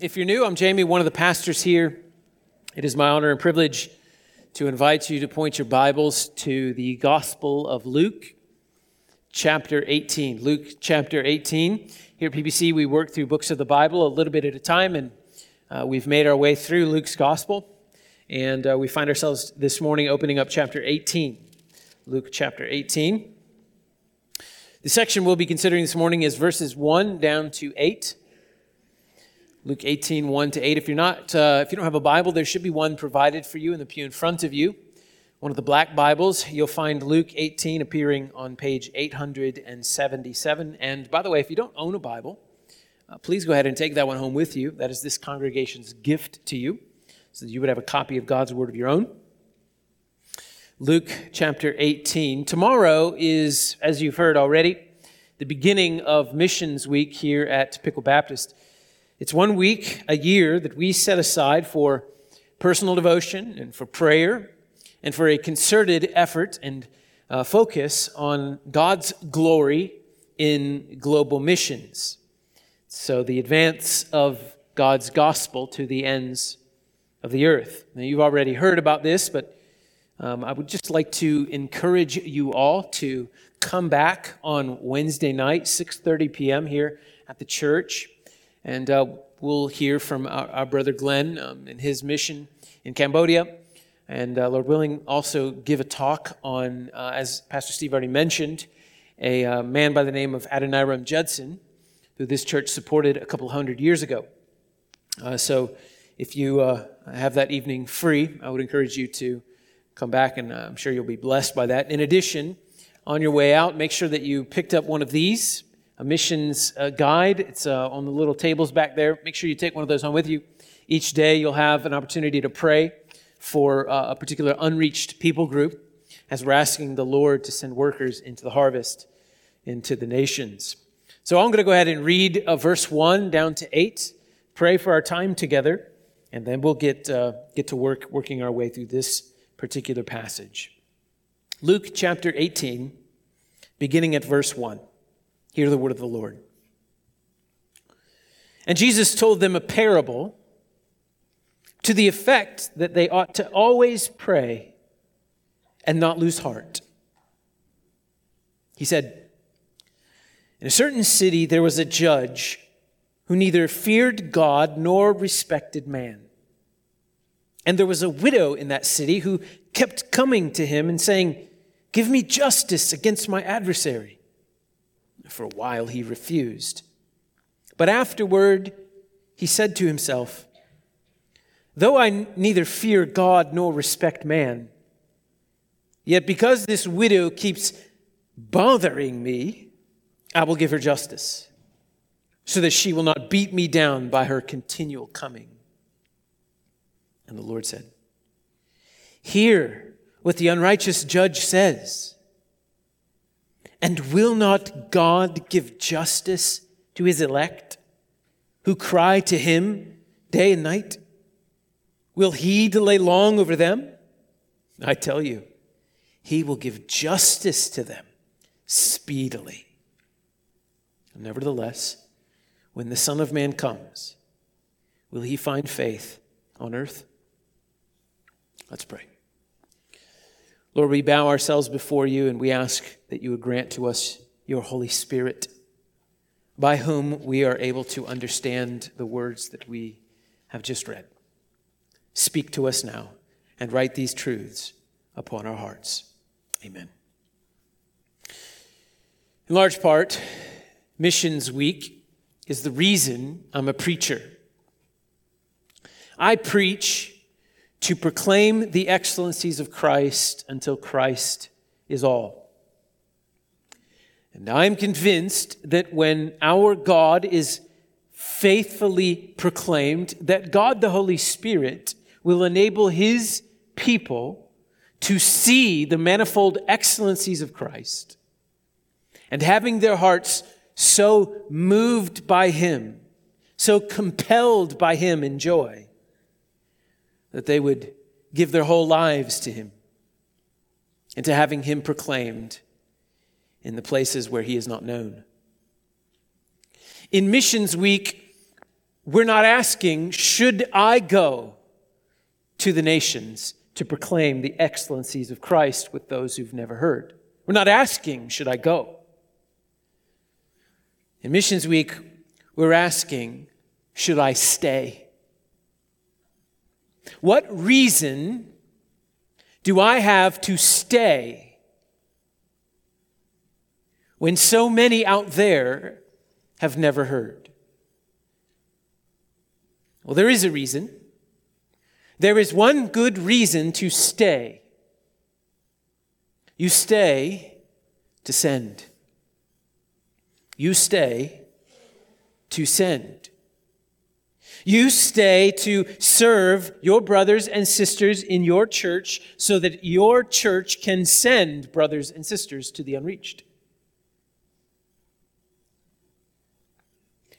If you're new, I'm Jamie, one of the pastors here. It is my honor and privilege to invite you to point your Bibles to the Gospel of Luke, chapter 18. Luke, chapter 18. Here at PBC, we work through books of the Bible a little bit at a time, and uh, we've made our way through Luke's Gospel. And uh, we find ourselves this morning opening up chapter 18. Luke, chapter 18. The section we'll be considering this morning is verses 1 down to 8. Luke 18, 1 to 8. If you're not, uh, if you don't have a Bible, there should be one provided for you in the pew in front of you. One of the black Bibles. You'll find Luke 18 appearing on page 877. And by the way, if you don't own a Bible, uh, please go ahead and take that one home with you. That is this congregation's gift to you, so that you would have a copy of God's Word of your own. Luke chapter 18. Tomorrow is, as you've heard already, the beginning of Missions Week here at Piqua Baptist. It's one week a year that we set aside for personal devotion and for prayer and for a concerted effort and uh, focus on God's glory in global missions. So, the advance of God's gospel to the ends of the earth. Now, you've already heard about this, but um, I would just like to encourage you all to come back on Wednesday night, 6:30 p.m. here at the church. And uh, we'll hear from our, our brother Glenn um, and his mission in Cambodia. And uh, Lord willing, also give a talk on, uh, as Pastor Steve already mentioned, a uh, man by the name of Adoniram Judson, who this church supported a couple hundred years ago. Uh, so if you uh, have that evening free, I would encourage you to come back, and I'm sure you'll be blessed by that. In addition, on your way out, make sure that you picked up one of these a missions uh, guide. It's uh, on the little tables back there. Make sure you take one of those home with you. Each day, you'll have an opportunity to pray for uh, a particular unreached people group as we're asking the Lord to send workers into the harvest, into the nations. So I'm going to go ahead and read uh, verse 1 down to 8, pray for our time together, and then we'll get, uh, get to work working our way through this particular passage. Luke chapter 18, beginning at verse 1. Hear the word of the Lord. And Jesus told them a parable to the effect that they ought to always pray and not lose heart. He said, In a certain city there was a judge who neither feared God nor respected man. And there was a widow in that city who kept coming to him and saying, Give me justice against my adversary. For a while he refused. But afterward he said to himself, Though I neither fear God nor respect man, yet because this widow keeps bothering me, I will give her justice, so that she will not beat me down by her continual coming. And the Lord said, Hear what the unrighteous judge says. And will not God give justice to his elect who cry to him day and night? Will he delay long over them? I tell you, he will give justice to them speedily. Nevertheless, when the Son of Man comes, will he find faith on earth? Let's pray. Lord, we bow ourselves before you and we ask that you would grant to us your Holy Spirit, by whom we are able to understand the words that we have just read. Speak to us now and write these truths upon our hearts. Amen. In large part, Missions Week is the reason I'm a preacher. I preach to proclaim the excellencies of Christ until Christ is all. And I'm convinced that when our God is faithfully proclaimed, that God the Holy Spirit will enable his people to see the manifold excellencies of Christ and having their hearts so moved by him, so compelled by him in joy, that they would give their whole lives to him and to having him proclaimed in the places where he is not known. In Missions Week, we're not asking, should I go to the nations to proclaim the excellencies of Christ with those who've never heard? We're not asking, should I go? In Missions Week, we're asking, should I stay? What reason do I have to stay when so many out there have never heard? Well, there is a reason. There is one good reason to stay. You stay to send. You stay to send. You stay to serve your brothers and sisters in your church so that your church can send brothers and sisters to the unreached.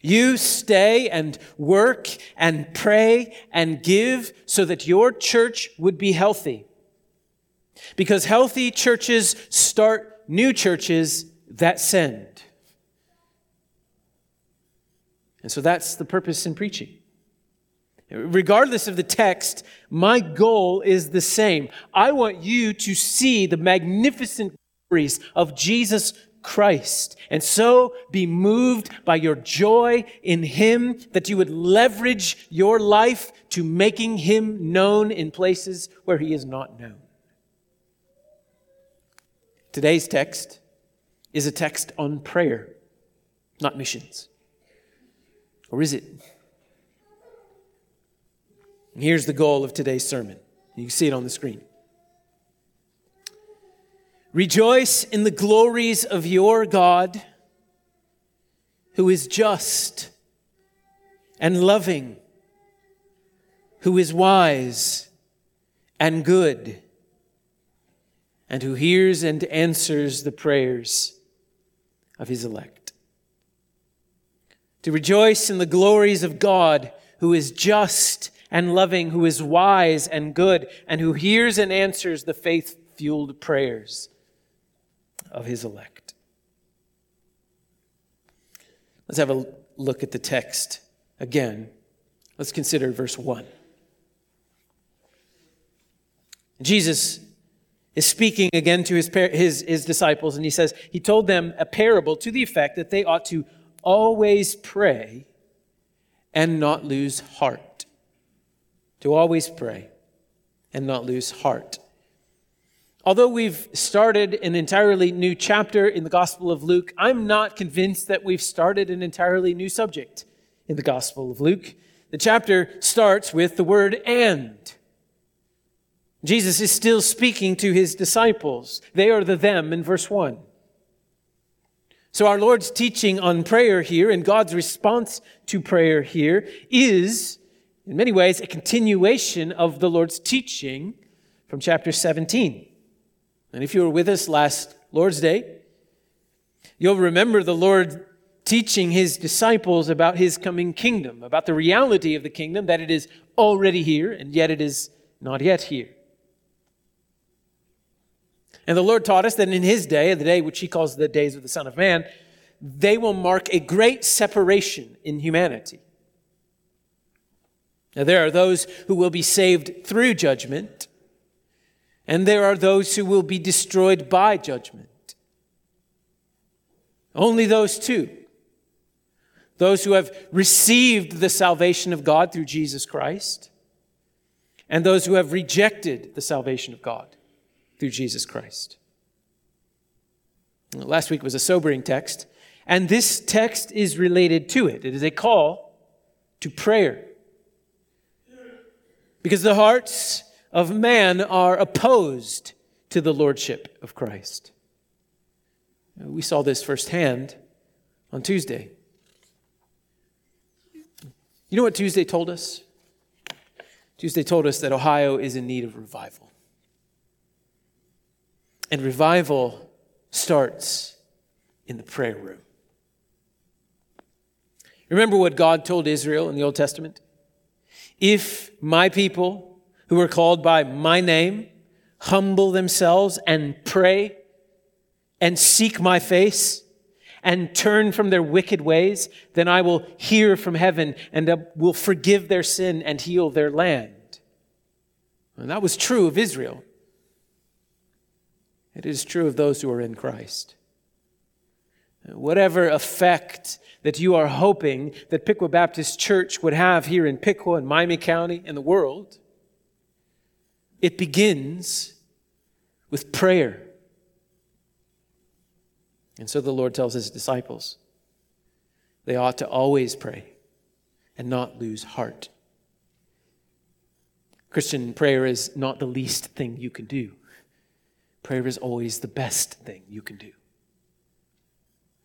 You stay and work and pray and give so that your church would be healthy. Because healthy churches start new churches that send. And so that's the purpose in preaching. Regardless of the text, my goal is the same. I want you to see the magnificent glories of Jesus Christ and so be moved by your joy in Him that you would leverage your life to making Him known in places where He is not known. Today's text is a text on prayer, not missions. Or is it? And here's the goal of today's sermon. You can see it on the screen. Rejoice in the glories of your God, who is just and loving, who is wise and good, and who hears and answers the prayers of his elect. To rejoice in the glories of God, who is just and loving, who is wise and good, and who hears and answers the faith fueled prayers of his elect. Let's have a look at the text again. Let's consider verse 1. Jesus is speaking again to his, his, his disciples, and he says, He told them a parable to the effect that they ought to always pray and not lose heart to always pray and not lose heart. Although we've started an entirely new chapter in the Gospel of Luke, I'm not convinced that we've started an entirely new subject in the Gospel of Luke. The chapter starts with the word and. Jesus is still speaking to his disciples. They are the them in verse 1. So, our Lord's teaching on prayer here and God's response to prayer here is in many ways, a continuation of the Lord's teaching from chapter 17. And if you were with us last Lord's Day, you'll remember the Lord teaching his disciples about his coming kingdom, about the reality of the kingdom, that it is already here, and yet it is not yet here. And the Lord taught us that in his day, the day which he calls the days of the Son of Man, they will mark a great separation in humanity. Now, there are those who will be saved through judgment, and there are those who will be destroyed by judgment. Only those two. Those who have received the salvation of God through Jesus Christ, and those who have rejected the salvation of God through Jesus Christ. Last week was a sobering text, and this text is related to it. It is a call to prayer. Because the hearts of man are opposed to the lordship of Christ. We saw this firsthand on Tuesday. You know what Tuesday told us? Tuesday told us that Ohio is in need of revival. And revival starts in the prayer room. Remember what God told Israel in the Old Testament? If my people who are called by my name humble themselves and pray and seek my face and turn from their wicked ways, then I will hear from heaven and uh, will forgive their sin and heal their land. And that was true of Israel. It is true of those who are in Christ. Whatever effect that you are hoping that Piqua Baptist Church would have here in Piqua and Miami County and the world, it begins with prayer. And so the Lord tells his disciples they ought to always pray and not lose heart. Christian prayer is not the least thing you can do. Prayer is always the best thing you can do.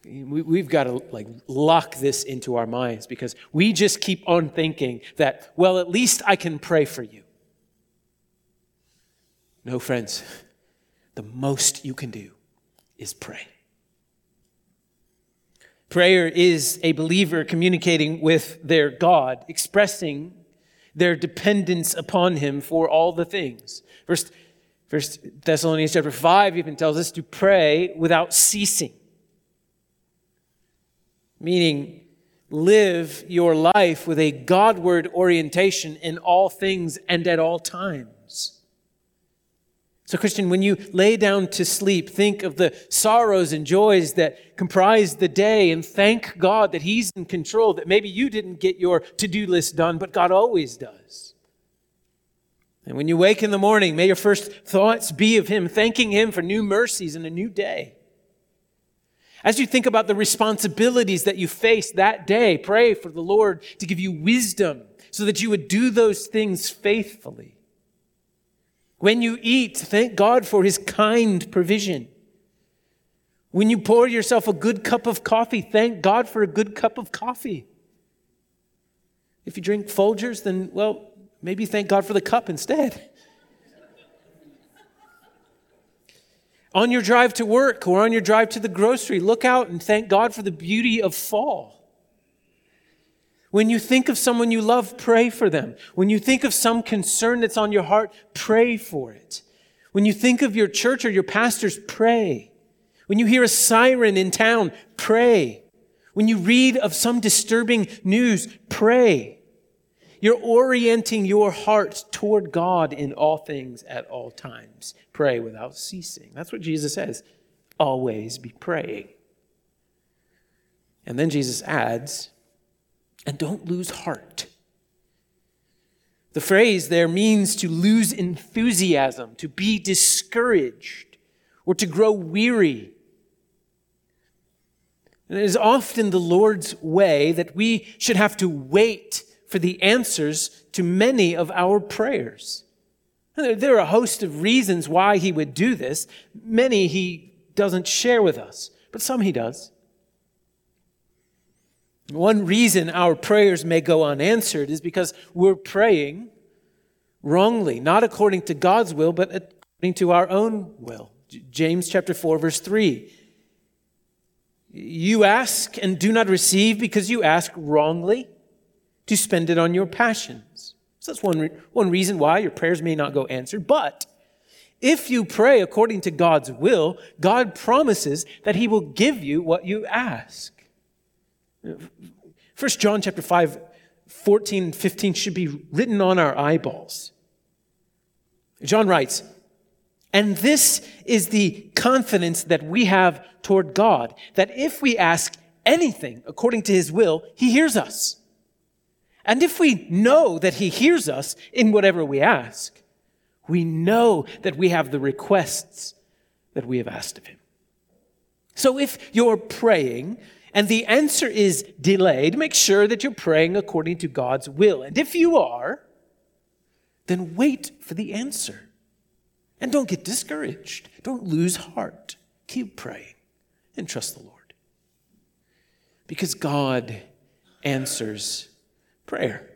We, have got to like lock this into our minds because we just keep on thinking that, well, at least I can pray for you. No, friends, the most you can do is pray. Prayer is a believer communicating with their God, expressing their dependence upon Him for all the things. First, First Thessalonians chapter 5 even tells us to pray without ceasing. Meaning, live your life with a Godward orientation in all things and at all times. So, Christian, when you lay down to sleep, think of the sorrows and joys that comprise the day and thank God that He's in control, that maybe you didn't get your to do list done, but God always does. And when you wake in the morning, may your first thoughts be of Him, thanking Him for new mercies and a new day. As you think about the responsibilities that you face that day, pray for the Lord to give you wisdom so that you would do those things faithfully. When you eat, thank God for his kind provision. When you pour yourself a good cup of coffee, thank God for a good cup of coffee. If you drink Folgers, then, well, maybe thank God for the cup instead. on your drive to work or on your drive to the grocery, look out and thank God for the beauty of fall. When you think of someone you love, pray for them. When you think of some concern that's on your heart, pray for it. When you think of your church or your pastors, pray. When you hear a siren in town, pray. When you read of some disturbing news, pray. You're orienting your heart toward God in all things at all times. Pray without ceasing. That's what Jesus says. Always be praying. And then Jesus adds, and don't lose heart. The phrase there means to lose enthusiasm, to be discouraged, or to grow weary. And it is often the Lord's way that we should have to wait for the answers to many of our prayers. There are a host of reasons why he would do this. Many he doesn't share with us, but some he does. One reason our prayers may go unanswered is because we're praying wrongly, not according to God's will, but according to our own will. James chapter 4 verse 3. You ask and do not receive because you ask wrongly to spend it on your passions. So that's one, one reason why your prayers may not go answered. But if you pray according to God's will, God promises that He will give you what you ask. First John chapter 5, 14 and 15 should be written on our eyeballs. John writes, and this is the confidence that we have toward God, that if we ask anything according to his will, he hears us. And if we know that he hears us in whatever we ask, we know that we have the requests that we have asked of him. So if you're praying and the answer is delayed, make sure that you're praying according to God's will. And if you are, then wait for the answer. And don't get discouraged. Don't lose heart. Keep praying and trust the Lord. Because God answers prayer.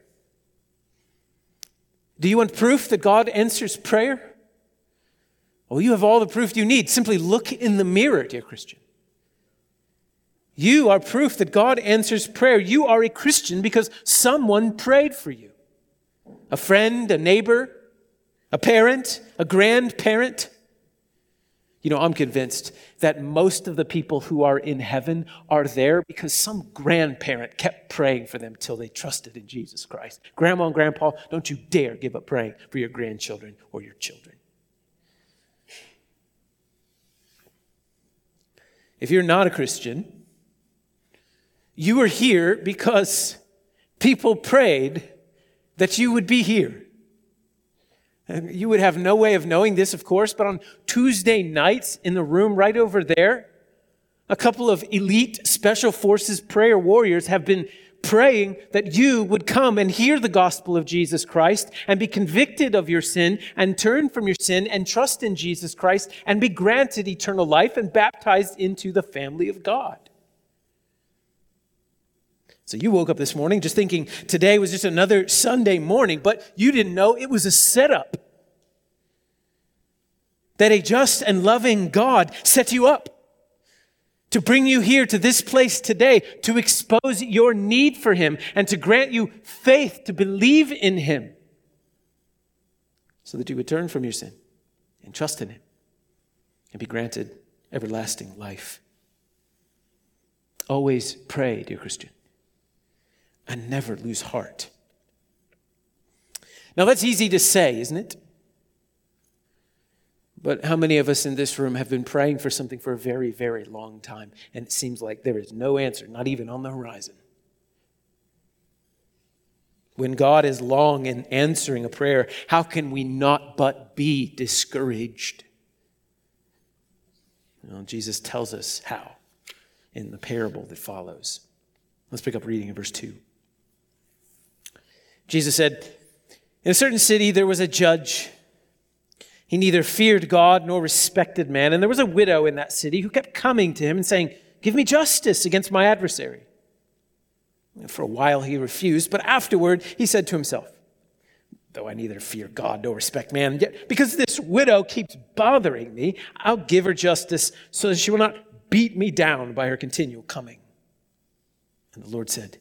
Do you want proof that God answers prayer? Well, you have all the proof you need. Simply look in the mirror, dear Christian. You are proof that God answers prayer. You are a Christian because someone prayed for you. A friend, a neighbor, a parent, a grandparent. You know, I'm convinced that most of the people who are in heaven are there because some grandparent kept praying for them till they trusted in Jesus Christ. Grandma and grandpa, don't you dare give up praying for your grandchildren or your children. If you're not a Christian, you are here because people prayed that you would be here. You would have no way of knowing this, of course, but on Tuesday nights in the room right over there, a couple of elite special forces prayer warriors have been praying that you would come and hear the gospel of Jesus Christ and be convicted of your sin and turn from your sin and trust in Jesus Christ and be granted eternal life and baptized into the family of God. So you woke up this morning just thinking today was just another Sunday morning, but you didn't know it was a setup. That a just and loving God set you up to bring you here to this place today, to expose your need for Him and to grant you faith to believe in Him so that you would turn from your sin and trust in Him and be granted everlasting life. Always pray, dear Christian and never lose heart. Now, that's easy to say, isn't it? But how many of us in this room have been praying for something for a very, very long time, and it seems like there is no answer, not even on the horizon? When God is long in answering a prayer, how can we not but be discouraged? Well, Jesus tells us how in the parable that follows. Let's pick up reading in verse 2. Jesus said, In a certain city there was a judge. He neither feared God nor respected man. And there was a widow in that city who kept coming to him and saying, Give me justice against my adversary. And for a while he refused, but afterward he said to himself, Though I neither fear God nor respect man, yet because this widow keeps bothering me, I'll give her justice so that she will not beat me down by her continual coming. And the Lord said,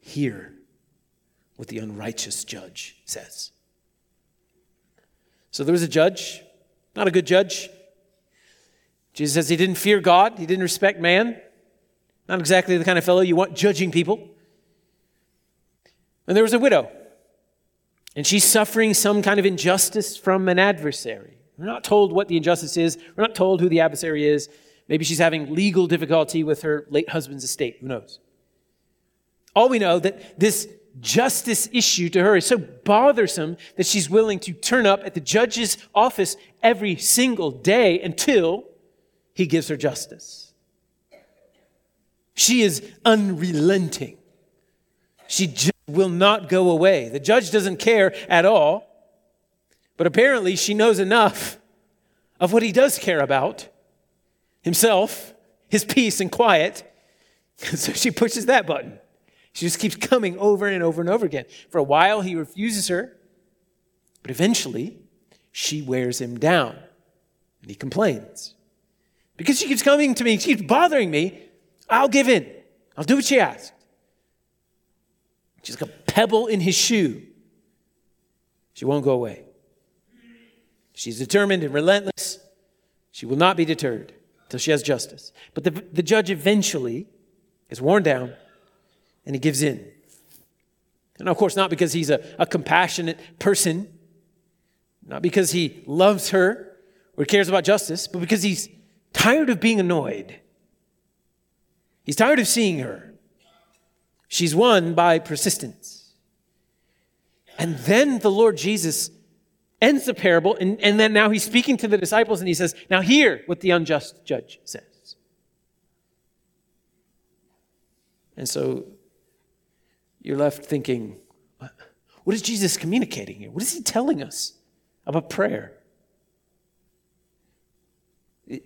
Hear what the unrighteous judge says. So there was a judge, not a good judge. Jesus says he didn't fear God, he didn't respect man. Not exactly the kind of fellow you want judging people. And there was a widow, and she's suffering some kind of injustice from an adversary. We're not told what the injustice is, we're not told who the adversary is. Maybe she's having legal difficulty with her late husband's estate. Who knows? All we know that this justice issue to her is so bothersome that she's willing to turn up at the judge's office every single day until he gives her justice. She is unrelenting. She just will not go away. The judge doesn't care at all, but apparently she knows enough of what he does care about himself, his peace and quiet. So she pushes that button. She just keeps coming over and over and over again. For a while, he refuses her, but eventually, she wears him down and he complains. Because she keeps coming to me, she keeps bothering me, I'll give in. I'll do what she asks. She's like a pebble in his shoe. She won't go away. She's determined and relentless. She will not be deterred until she has justice. But the, the judge eventually is worn down and he gives in. And of course, not because he's a, a compassionate person, not because he loves her or cares about justice, but because he's tired of being annoyed. He's tired of seeing her. She's won by persistence. And then the Lord Jesus ends the parable, and, and then now he's speaking to the disciples, and he says, Now hear what the unjust judge says. And so you're left thinking, what is Jesus communicating here? What is he telling us about prayer?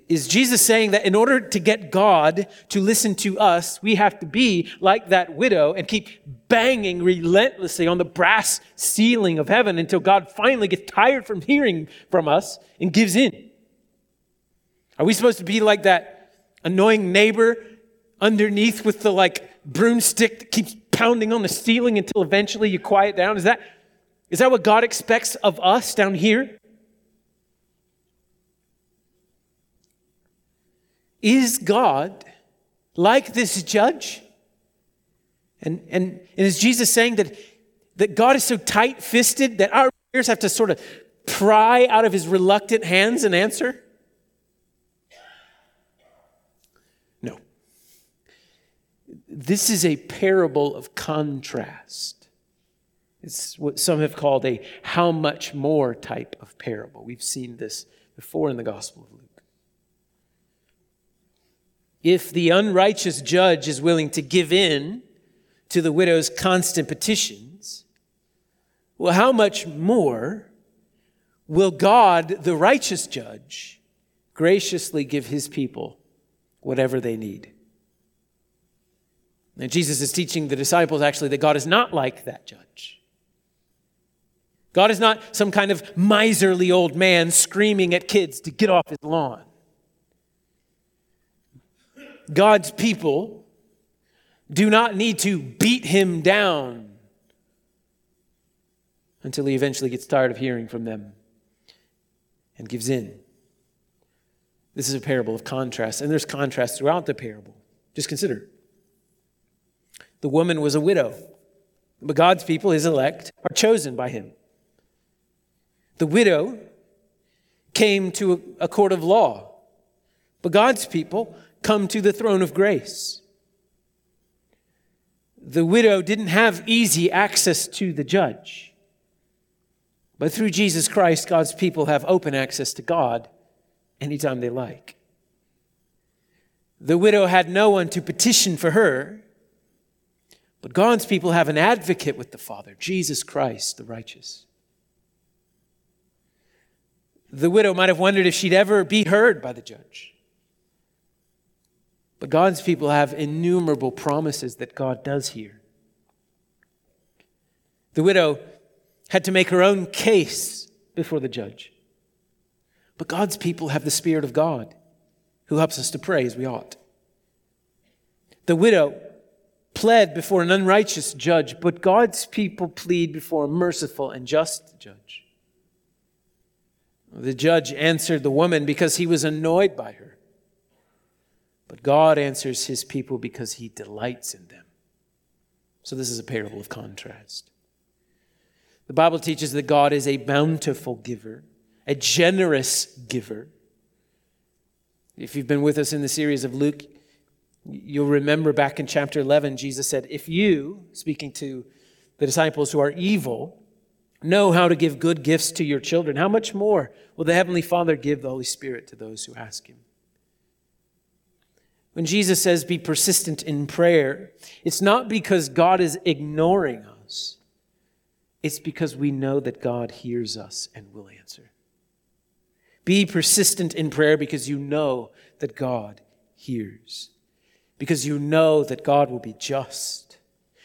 Is Jesus saying that in order to get God to listen to us, we have to be like that widow and keep banging relentlessly on the brass ceiling of heaven until God finally gets tired from hearing from us and gives in? Are we supposed to be like that annoying neighbor underneath with the like broomstick that keeps pounding on the ceiling until eventually you quiet down? Is that, is that what God expects of us down here? Is God like this judge? And, and, and is Jesus saying that, that God is so tight fisted that our ears have to sort of pry out of his reluctant hands and answer? No. This is a parable of contrast. It's what some have called a how much more type of parable. We've seen this before in the Gospel of Luke. If the unrighteous judge is willing to give in to the widow's constant petitions, well, how much more will God, the righteous judge, graciously give his people whatever they need? And Jesus is teaching the disciples actually that God is not like that judge. God is not some kind of miserly old man screaming at kids to get off his lawn. God's people do not need to beat him down until he eventually gets tired of hearing from them and gives in. This is a parable of contrast, and there's contrast throughout the parable. Just consider. The woman was a widow, but God's people, his elect, are chosen by him. The widow came to a court of law, but God's people come to the throne of grace. The widow didn't have easy access to the judge. But through Jesus Christ, God's people have open access to God anytime they like. The widow had no one to petition for her, but God's people have an advocate with the Father, Jesus Christ, the righteous. The widow might have wondered if she'd ever be heard by the judge. But God's people have innumerable promises that God does hear. The widow had to make her own case before the judge. But God's people have the Spirit of God who helps us to pray as we ought. The widow pled before an unrighteous judge, but God's people plead before a merciful and just judge. The judge answered the woman because he was annoyed by her. But God answers his people because he delights in them. So this is a parable of contrast. The Bible teaches that God is a bountiful giver, a generous giver. If you've been with us in the series of Luke, you'll remember back in chapter 11, Jesus said, If you, speaking to the disciples who are evil, know how to give good gifts to your children, how much more will the Heavenly Father give the Holy Spirit to those who ask Him? When Jesus says be persistent in prayer, it's not because God is ignoring us, it's because we know that God hears us and will answer. Be persistent in prayer because you know that God hears, because you know that God will be just,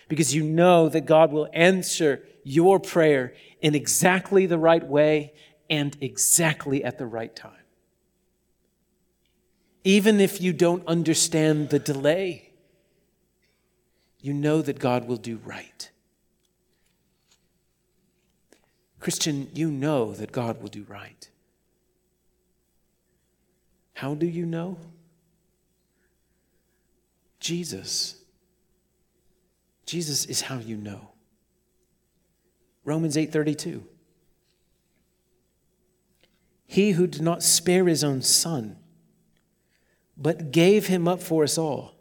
because you know that God will answer your prayer in exactly the right way and exactly at the right time even if you don't understand the delay, you know that God will do right. Christian, you know that God will do right. How do you know? Jesus. Jesus is how you know. Romans 8:32. He who did not spare his own son, but gave him up for us all,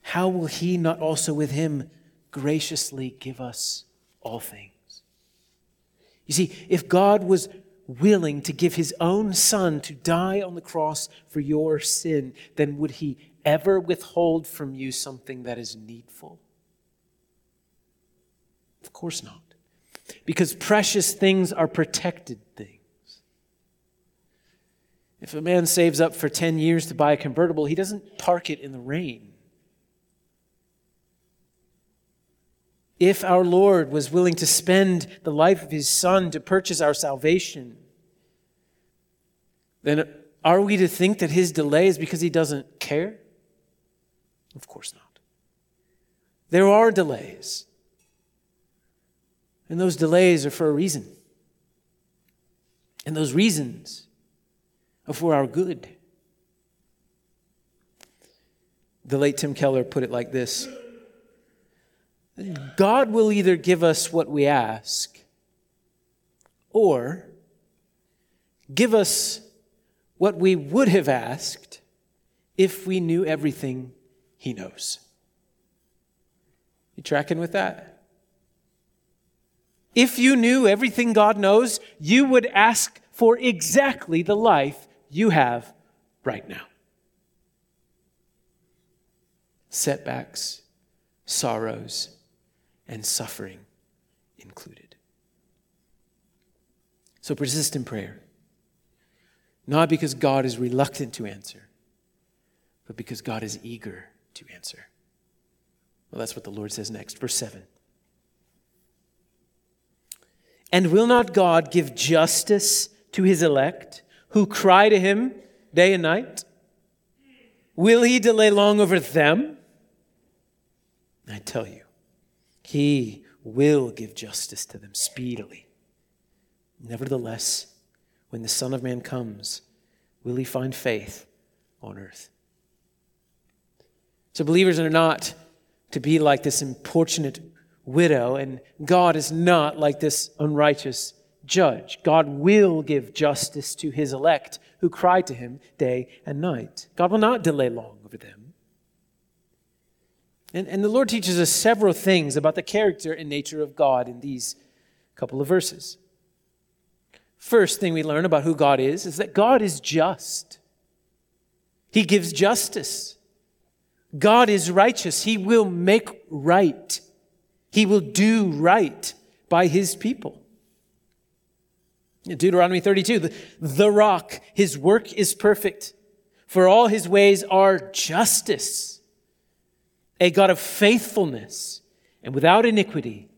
how will he not also with him graciously give us all things? You see, if God was willing to give his own son to die on the cross for your sin, then would he ever withhold from you something that is needful? Of course not. Because precious things are protected things. If a man saves up for 10 years to buy a convertible, he doesn't park it in the rain. If our Lord was willing to spend the life of his Son to purchase our salvation, then are we to think that his delay is because he doesn't care? Of course not. There are delays. And those delays are for a reason. And those reasons are for our good. The late Tim Keller put it like this God will either give us what we ask or give us what we would have asked if we knew everything He knows. You tracking with that? If you knew everything God knows, you would ask for exactly the life you have right now. Setbacks, sorrows, and suffering included. So persist in prayer. Not because God is reluctant to answer, but because God is eager to answer. Well, that's what the Lord says next. Verse 7. And will not God give justice to his elect who cry to him day and night? Will he delay long over them? I tell you, he will give justice to them speedily. Nevertheless, when the Son of Man comes, will he find faith on earth? So, believers are not to be like this importunate widow, and God is not like this unrighteous judge. God will give justice to his elect who cry to him day and night. God will not delay long over them. And, and the Lord teaches us several things about the character and nature of God in these couple of verses. First thing we learn about who God is is that God is just. He gives justice. God is righteous. He will make right. He will do right by his people. Deuteronomy 32, the, the rock, his work is perfect, for all his ways are justice. A God of faithfulness and without iniquity,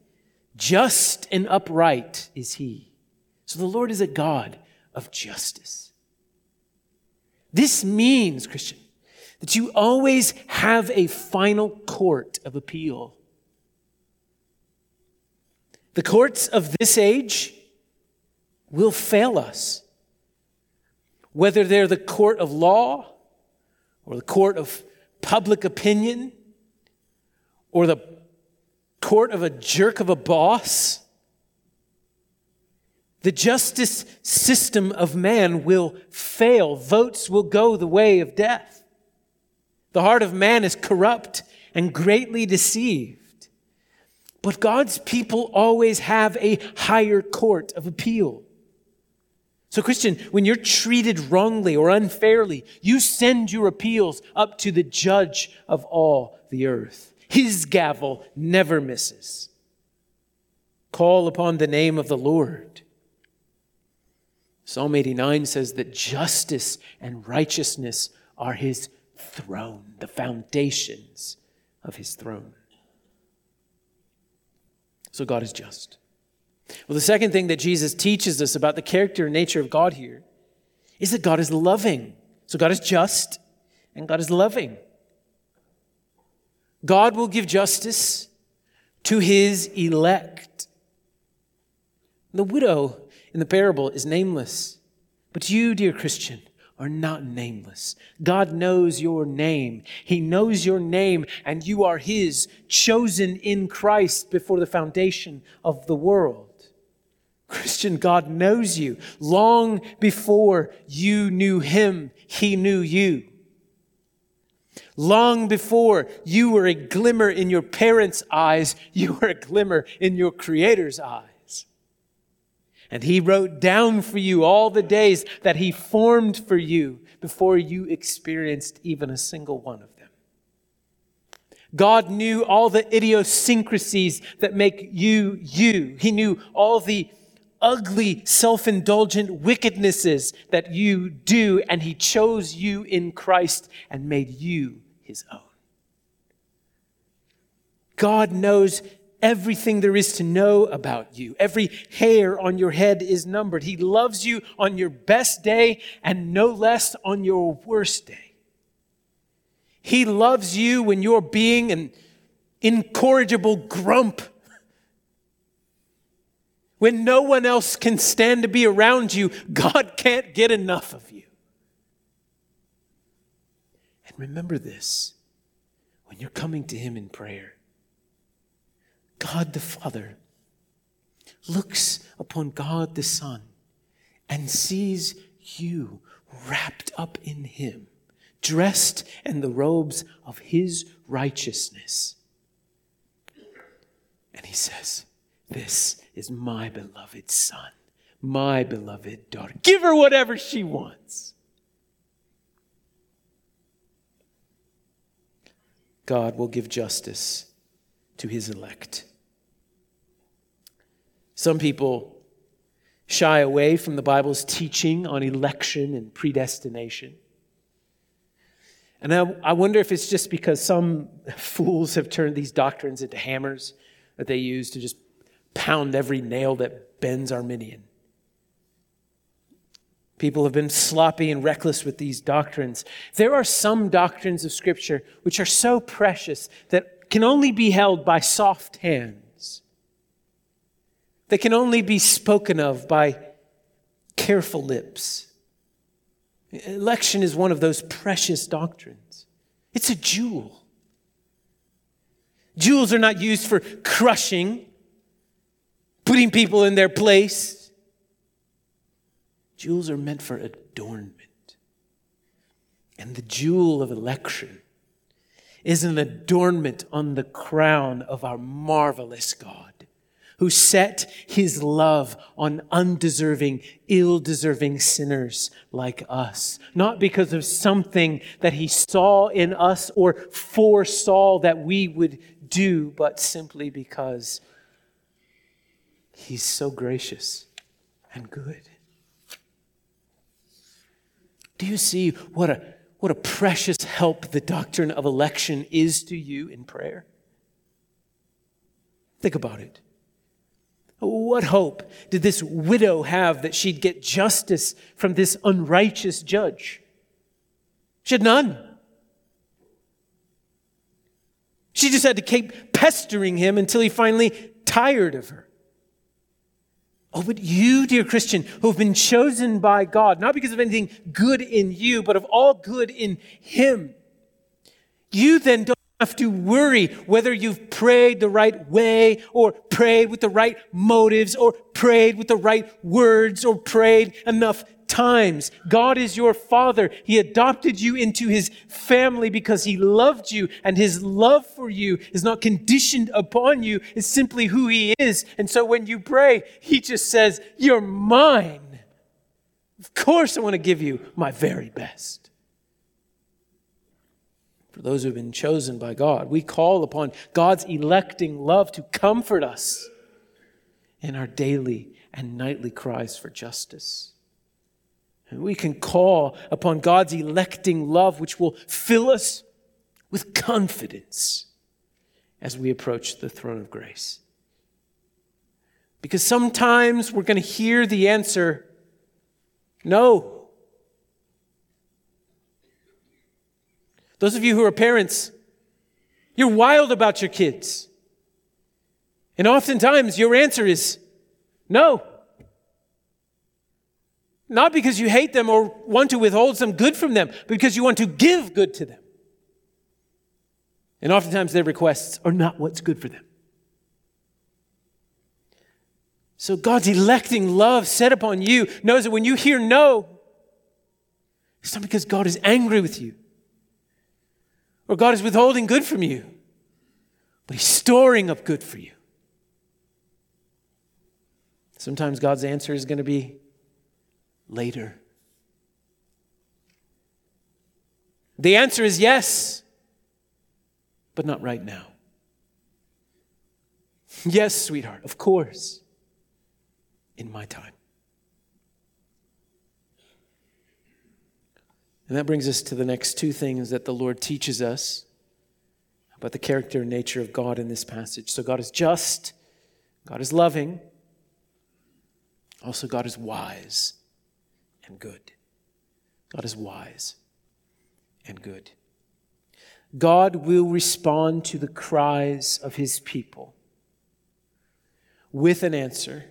just and upright is he. So the Lord is a God of justice. This means, Christian, that you always have a final court of appeal. The courts of this age will fail us. Whether they're the court of law or the court of public opinion or the court of a jerk of a boss, the justice system of man will fail. Votes will go the way of death. The heart of man is corrupt and greatly deceived. But God's people always have a higher court of appeal. So, Christian, when you're treated wrongly or unfairly, you send your appeals up to the judge of all the earth. His gavel never misses. Call upon the name of the Lord. Psalm 89 says that justice and righteousness are his throne, the foundations of his throne. So, God is just. Well, the second thing that Jesus teaches us about the character and nature of God here is that God is loving. So God is just and God is loving. God will give justice to his elect. The widow in the parable is nameless, but you, dear Christian, are not nameless. God knows your name. He knows your name, and you are His, chosen in Christ before the foundation of the world. Christian, God knows you. Long before you knew Him, He knew you. Long before you were a glimmer in your parents' eyes, you were a glimmer in your Creator's eyes. And He wrote down for you all the days that He formed for you before you experienced even a single one of them. God knew all the idiosyncrasies that make you you. He knew all the ugly, self indulgent wickednesses that you do, and He chose you in Christ and made you His own. God knows everything there is to know about you. Every hair on your head is numbered. He loves you on your best day and no less on your worst day. He loves you when you're being an incorrigible grump when no one else can stand to be around you, God can't get enough of you. And remember this when you're coming to Him in prayer, God the Father looks upon God the Son and sees you wrapped up in Him, dressed in the robes of His righteousness. And He says, This is my beloved Son, my beloved daughter. Give her whatever she wants. God will give justice to his elect. Some people shy away from the Bible's teaching on election and predestination. And I, I, wonder if it's just because some fools have turned these doctrines into hammers that they use to just pound every nail that bends Arminian. People have been sloppy and reckless with these doctrines. There are some doctrines of Scripture which are so precious that can only be held by soft hands, that can only be spoken of by careful lips. Election is one of those precious doctrines, it's a jewel. Jewels are not used for crushing, putting people in their place. Jewels are meant for adornment. And the jewel of election is an adornment on the crown of our marvelous God who set his love on undeserving, ill deserving sinners like us. Not because of something that he saw in us or foresaw that we would do, but simply because he's so gracious and good. Do you see what a, what a precious help the doctrine of election is to you in prayer? Think about it. What hope did this widow have that she'd get justice from this unrighteous judge? She had none. She just had to keep pestering him until he finally tired of her. Oh, but you, dear Christian, who have been chosen by God, not because of anything good in you, but of all good in Him, you then don't have to worry whether you've prayed the right way or prayed with the right motives or prayed with the right words or prayed enough times. God is your father. He adopted you into his family because he loved you and his love for you is not conditioned upon you. It's simply who he is. And so when you pray, he just says, you're mine. Of course I want to give you my very best. For those who have been chosen by God, we call upon God's electing love to comfort us in our daily and nightly cries for justice. We can call upon God's electing love, which will fill us with confidence as we approach the throne of grace. Because sometimes we're going to hear the answer no. Those of you who are parents, you're wild about your kids. And oftentimes your answer is no. Not because you hate them or want to withhold some good from them, but because you want to give good to them. And oftentimes their requests are not what's good for them. So God's electing love set upon you knows that when you hear no, it's not because God is angry with you or God is withholding good from you, but He's storing up good for you. Sometimes God's answer is going to be later? The answer is yes, but not right now. Yes, sweetheart, of course, in my time. And that brings us to the next two things that the Lord teaches us about the character and nature of God in this passage. So, God is just, God is loving, also, God is wise and good. God is wise and good. God will respond to the cries of his people with an answer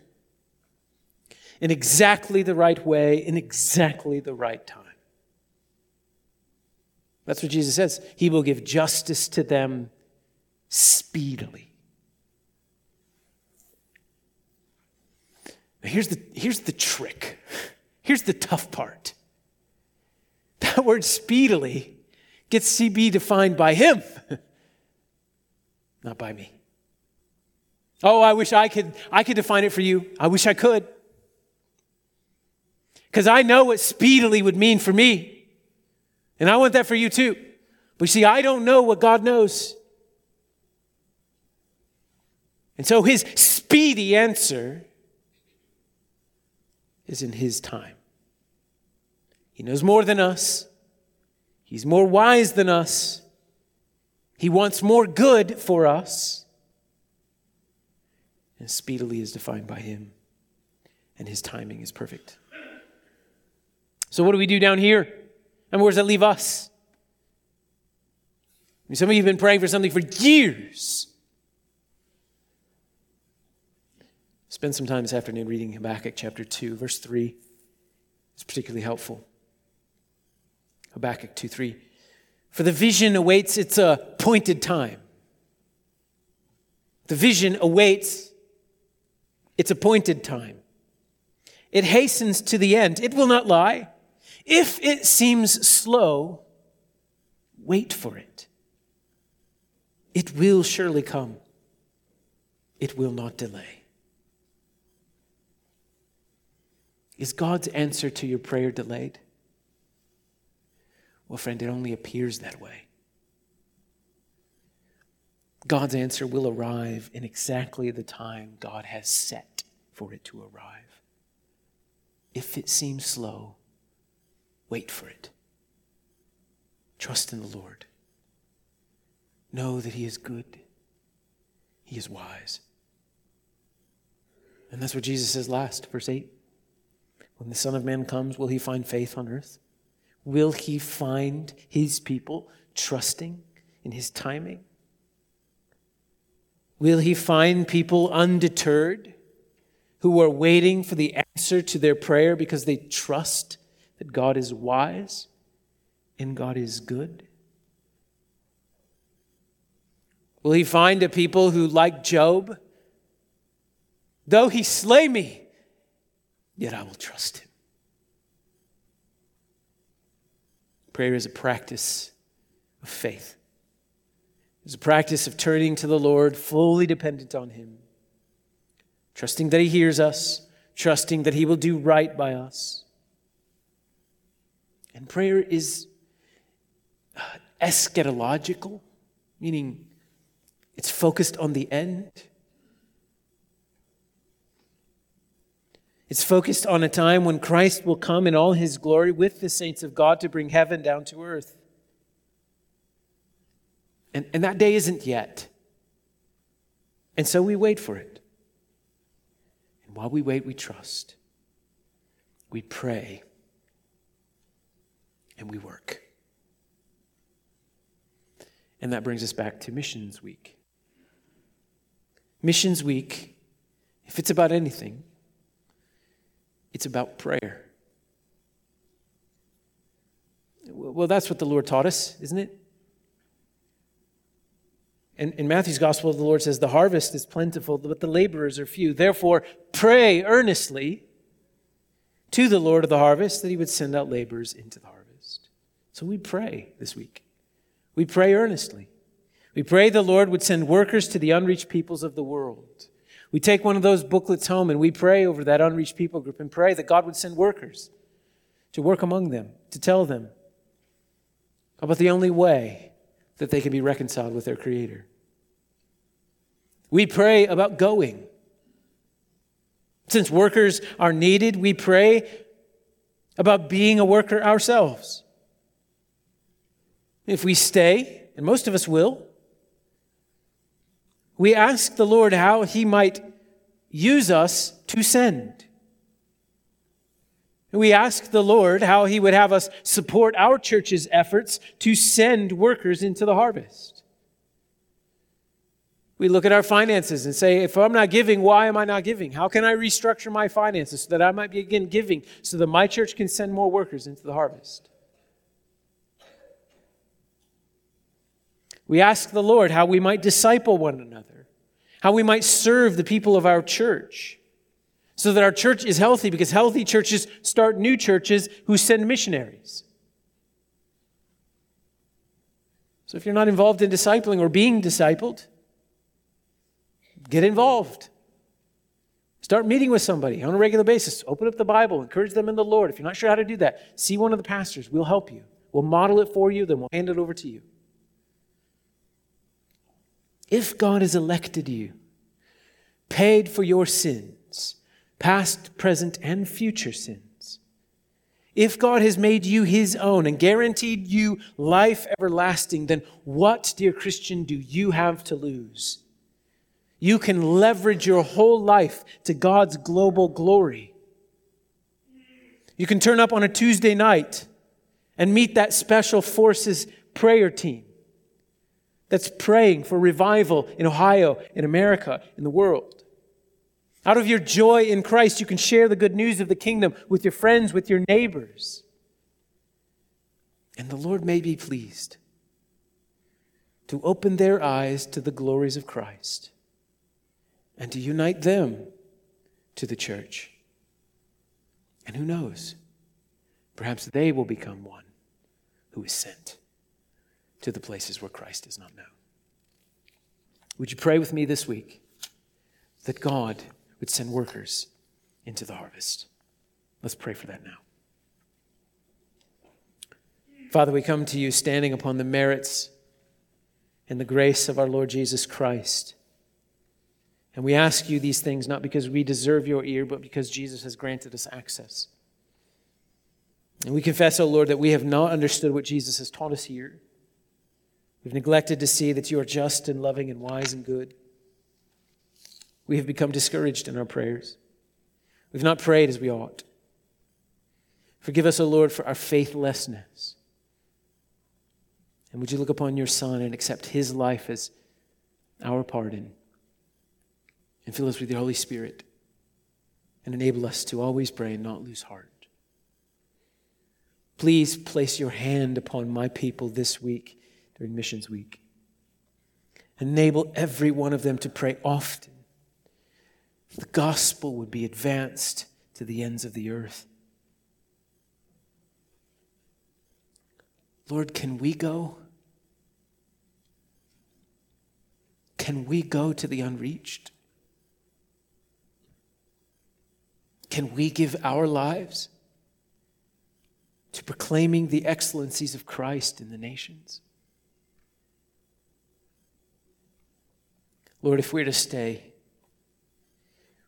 in exactly the right way, in exactly the right time. That's what Jesus says. He will give justice to them speedily. Now here's the, here's the trick. Here's the tough part. That word speedily gets CB defined by him, not by me. Oh, I wish I could I could define it for you. I wish I could. Cuz I know what speedily would mean for me. And I want that for you too. But see, I don't know what God knows. And so his speedy answer is in his time. He knows more than us. He's more wise than us. He wants more good for us. And speedily is defined by him. And his timing is perfect. So, what do we do down here? And where does that leave us? I mean, some of you have been praying for something for years. Spend some time this afternoon reading Habakkuk chapter 2, verse 3. It's particularly helpful. Habakkuk 2 3. For the vision awaits its appointed time. The vision awaits its appointed time. It hastens to the end. It will not lie. If it seems slow, wait for it. It will surely come. It will not delay. Is God's answer to your prayer delayed? Well, friend, it only appears that way. God's answer will arrive in exactly the time God has set for it to arrive. If it seems slow, wait for it. Trust in the Lord. Know that He is good, He is wise. And that's what Jesus says last, verse 8. When the Son of Man comes, will he find faith on earth? Will he find his people trusting in his timing? Will he find people undeterred who are waiting for the answer to their prayer because they trust that God is wise and God is good? Will he find a people who, like Job, though he slay me, yet I will trust him. Prayer is a practice of faith. It's a practice of turning to the Lord, fully dependent on Him, trusting that He hears us, trusting that He will do right by us. And prayer is uh, eschatological, meaning it's focused on the end. It's focused on a time when Christ will come in all his glory with the saints of God to bring heaven down to earth. And, and that day isn't yet. And so we wait for it. And while we wait, we trust. We pray. And we work. And that brings us back to Missions Week. Missions Week, if it's about anything, it's about prayer. Well, that's what the Lord taught us, isn't it? In, in Matthew's gospel, the Lord says, The harvest is plentiful, but the laborers are few. Therefore, pray earnestly to the Lord of the harvest that he would send out laborers into the harvest. So we pray this week. We pray earnestly. We pray the Lord would send workers to the unreached peoples of the world. We take one of those booklets home and we pray over that unreached people group and pray that God would send workers to work among them, to tell them about the only way that they can be reconciled with their Creator. We pray about going. Since workers are needed, we pray about being a worker ourselves. If we stay, and most of us will, we ask the Lord how He might use us to send. We ask the Lord how He would have us support our church's efforts to send workers into the harvest. We look at our finances and say, if I'm not giving, why am I not giving? How can I restructure my finances so that I might begin giving so that my church can send more workers into the harvest? We ask the Lord how we might disciple one another, how we might serve the people of our church, so that our church is healthy, because healthy churches start new churches who send missionaries. So if you're not involved in discipling or being discipled, get involved. Start meeting with somebody on a regular basis. Open up the Bible, encourage them in the Lord. If you're not sure how to do that, see one of the pastors. We'll help you. We'll model it for you, then we'll hand it over to you. If God has elected you, paid for your sins, past, present, and future sins, if God has made you his own and guaranteed you life everlasting, then what, dear Christian, do you have to lose? You can leverage your whole life to God's global glory. You can turn up on a Tuesday night and meet that special forces prayer team that's praying for revival in Ohio, in America, in the world. Out of your joy in Christ, you can share the good news of the kingdom with your friends, with your neighbors. And the Lord may be pleased to open their eyes to the glories of Christ and to unite them to the church. And who knows? Perhaps they will become one who is sent to the places where Christ is not known. Would you pray with me this week that God would send workers into the harvest? Let's pray for that now. Father, we come to you standing upon the merits and the grace of our Lord Jesus Christ. And we ask you these things not because we deserve your ear, but because Jesus has granted us access. And we confess, O oh Lord, that we have not understood what Jesus has taught us here. We've neglected to see that you are just and loving and wise and good. We have become discouraged in our prayers. We've not prayed as we ought. Forgive us, O Lord, for our faithlessness. And would you look upon your Son and accept his life as our pardon? And fill us with your Holy Spirit and enable us to always pray and not lose heart. Please place your hand upon my people this week during Missions Week. Enable every one of them to pray often. The gospel would be advanced to the ends of the earth. Lord, can we go? Can we go to the unreached? Can we give our lives to proclaiming the excellencies of Christ in the nations? Lord, if we're to stay,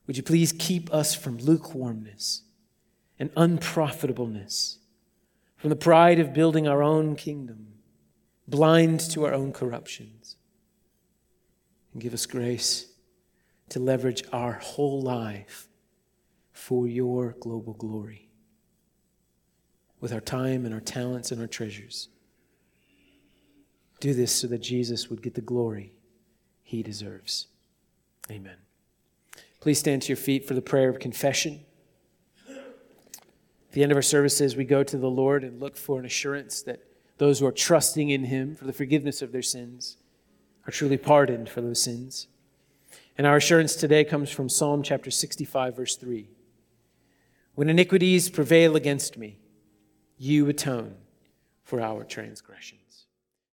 would you please keep us from lukewarmness and unprofitableness, from the pride of building our own kingdom, blind to our own corruptions, and give us grace to leverage our whole life for your global glory with our time and our talents and our treasures. Do this so that Jesus would get the glory he deserves. Amen. Please stand to your feet for the prayer of confession. At the end of our services, we go to the Lord and look for an assurance that those who are trusting in Him for the forgiveness of their sins are truly pardoned for those sins. And our assurance today comes from Psalm chapter 65, verse 3. When iniquities prevail against me, you atone for our transgression.